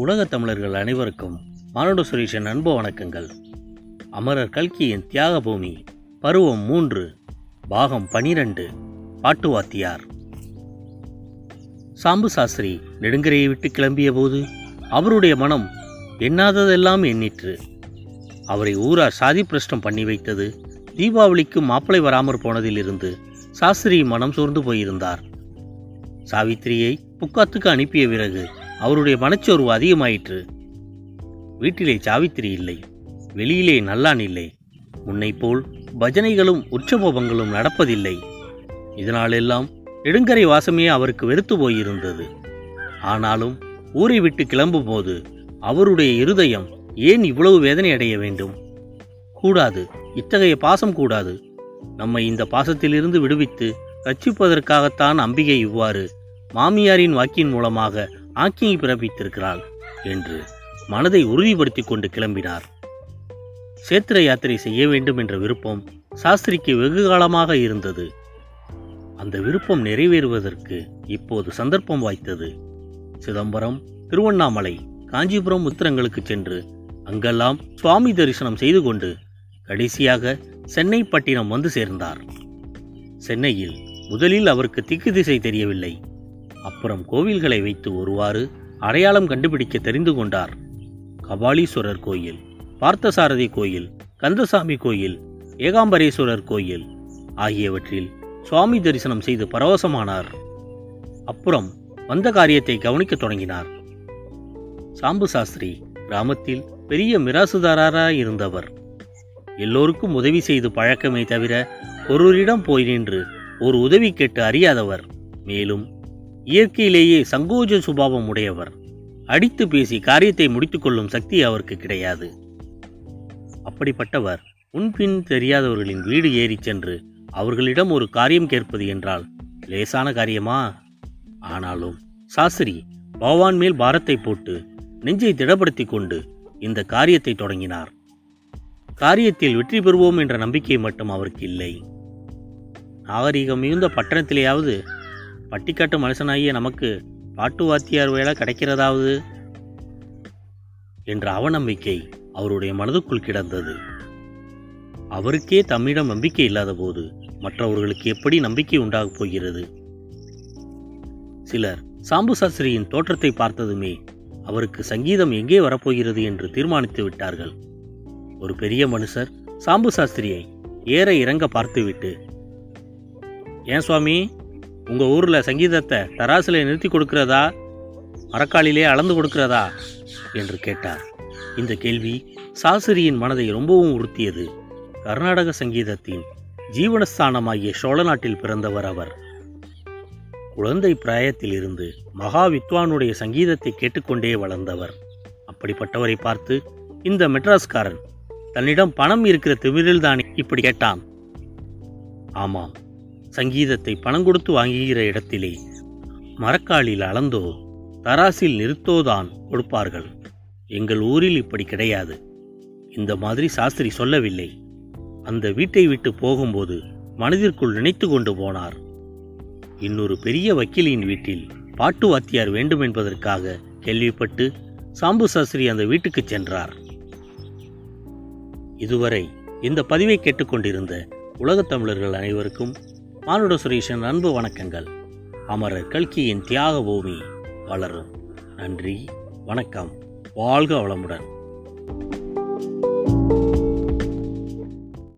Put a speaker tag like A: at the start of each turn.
A: உலகத் தமிழர்கள் அனைவருக்கும் மானுட சுரேஷன் அன்பு வணக்கங்கள். அமரர் கல்கியின் தியாக பூமி பருவம் மூன்று பாகம் பனிரெண்டு பாட்டுவாத்தியார். சாம்பு சாஸ்திரி நெடுங்கரையை விட்டு கிளம்பிய போது அவருடைய மனம் எண்ணாததெல்லாம் எண்ணிற்று. அவரை ஊரார் சாதி பிரஷ்டம் பண்ணி வைத்தது தீபாவளிக்கு மாப்பிளை வராமற் போனதிலிருந்து சாஸ்திரி மனம் சோர்ந்து போயிருந்தார். சாவித்திரியை புக்காத்துக்கு அனுப்பிய பிறகு அவருடைய மனச்சோர்வு அதிகமாயிற்று. வீட்டிலே சாவித்திரி இல்லை. வெளியிலே நல்லான் இல்லை. உன்னை போல் பஜனைகளும் உற்சபோபங்களும் நடப்பதில்லை. இதனாலெல்லாம் நெடுங்கரை வாசமே அவருக்கு வெறுத்து போயிருந்தது. ஆனாலும் ஊரை விட்டு கிளம்பும்போது அவருடைய இருதயம் ஏன் இவ்வளவு வேதனை அடைய வேண்டும்? கூடாது. இத்தகைய பாசம் கூடாது. நம்மை இந்த பாசத்திலிருந்து விடுவித்து ரட்சிப்பதற்காகத்தான் அம்பிகை இவ்வாறு மாமியாரின் வாக்கின் மூலமாக ஆக்கியை பிறப்பித்திருக்கிறாள் என்று மனதை உறுதிப்படுத்திக் கொண்டு கிளம்பினார். சேத்திர யாத்திரை செய்ய வேண்டும் என்ற விருப்பம் சாஸ்திரிக்கு வெகு காலமாக இருந்தது. அந்த விருப்பம் நிறைவேறுவதற்கு இப்போது சந்தர்ப்பம் வாய்த்தது. சிதம்பரம் திருவண்ணாமலை காஞ்சிபுரம் உத்திரங்களுக்கு சென்று அங்கெல்லாம் சுவாமி தரிசனம் செய்து கொண்டு கடைசியாக சென்னை பட்டினம் வந்து சேர்ந்தார். சென்னையில் முதலில் அவருக்கு திக்கு திசை தெரியவில்லை. அப்புறம் கோவில்களை வைத்து ஒருவாறு அடையாளம் கண்டுபிடிக்க தெரிந்து கொண்டார். கபாலீஸ்வரர் கோயில் பார்த்தசாரதி கோயில் கந்தசாமி கோயில் ஏகாம்பரேஸ்வரர் கோயில் ஆகியவற்றில் சுவாமி தரிசனம் செய்து பரவசமானார். அப்புறம் வந்த காரியத்தை கவனிக்க தொடங்கினார். சாம்பு சாஸ்திரி கிராமத்தில் பெரிய மிராசுதாரராய் இருந்தவர். எல்லோருக்கும் உதவி செய்து பழக்கமே தவிர ஒருவரிடம் போய் நின்று ஒரு உதவி கேட்டு அறியாதவர். மேலும் இயற்கையிலேயே சங்கோஜ சுபாவம் உடையவர். அடித்து பேசி காரியத்தை முடித்துக்கொள்ளும் சக்தி அவருக்கு கிடையாது. அப்படிப்பட்டவர் முன்பின் தெரியாதவர்களின் வீடு ஏறிச் சென்று அவர்களிடம் ஒரு காரியம் கேட்பது என்றால் லேசான காரியமா? ஆனாலும் சாஸ்திரி பகவான் மேல் பாரத்தை போட்டு நெஞ்சை திடப்படுத்தி கொண்டு இந்த காரியத்தை தொடங்கினார். காரியத்தில் வெற்றி பெறுவோம் என்ற நம்பிக்கை மட்டும் அவருக்கு இல்லை. நாகரிகம் மிகுந்த பட்டணத்திலேயாவது பட்டிக்காட்டு மனுஷனாகிய நமக்கு பாட்டு வாத்தியார் வேலை கிடைக்கிறதாவது? என்ற அவநம்பிக்கை அவருடைய மனதுக்குள் கிடந்தது. அவருக்கே தம்மிடம் நம்பிக்கை இல்லாத போது மற்றவர்களுக்கு எப்படி நம்பிக்கை உண்டாகப் போகிறது? சிலர் சாம்பு சாஸ்திரியின் தோற்றத்தை பார்த்ததுமே அவருக்கு சங்கீதம் எங்கே வரப்போகிறது என்று தீர்மானித்து விட்டார்கள். ஒரு பெரிய மனுஷர் சாம்பு சாஸ்திரியை ஏற இறங்க பார்த்துவிட்டு ஏன் சுவாமி உங்கள் ஊரில் சங்கீதத்தை தராசில் நிறுத்தி கொடுக்கிறதா? மரக்காலிலே அளந்து கொடுக்கிறதா? என்று கேட்டார். இந்த கேள்வி சாஸ்திரியின் மனதை ரொம்பவும் உறுத்தியது. கர்நாடக சங்கீதத்தின் ஜீவனஸ்தானமாகிய சோழ நாட்டில் பிறந்தவர் அவர். குழந்தை பிராயத்தில் இருந்து மகா வித்வானுடைய சங்கீதத்தை கேட்டுக்கொண்டே வளர்ந்தவர். அப்படிப்பட்டவரை பார்த்து இந்த மெட்ராஸ்காரன் தன்னிடம் பணம் இருக்கிற திமிரில் தானே இப்படி கேட்டான். ஆமாம் சங்கீதத்தை பணம் கொடுத்து வாங்குகிற இடத்திலே மரக்காலில் அளந்தோ தராசில் நிறுத்தோதான் கொடுப்பார்கள். எங்கள் ஊரில் இப்படி கிடையாது. இந்த மாதிரி சாஸ்திரி சொல்லவில்லை. அந்த வீட்டை விட்டு போகும்போது மனதிற்குள் நினைத்து கொண்டு போனார். இன்னொரு பெரிய வக்கீலின் வீட்டில் பாட்டு வாத்தியார் வேண்டும் என்பதற்காக கேள்விப்பட்டு சாம்பு சாஸ்திரி அந்த வீட்டுக்கு சென்றார். இதுவரை இந்த பதிவை கேட்டுக்கொண்டிருந்த உலகத் தமிழர்கள் அனைவருக்கும் மானுட சுரேஷன் அன்பு வணக்கங்கள். அமரர் கல்கியின் தியாக பூமி வளரும். நன்றி வணக்கம். வாழ்க வளமுடன்.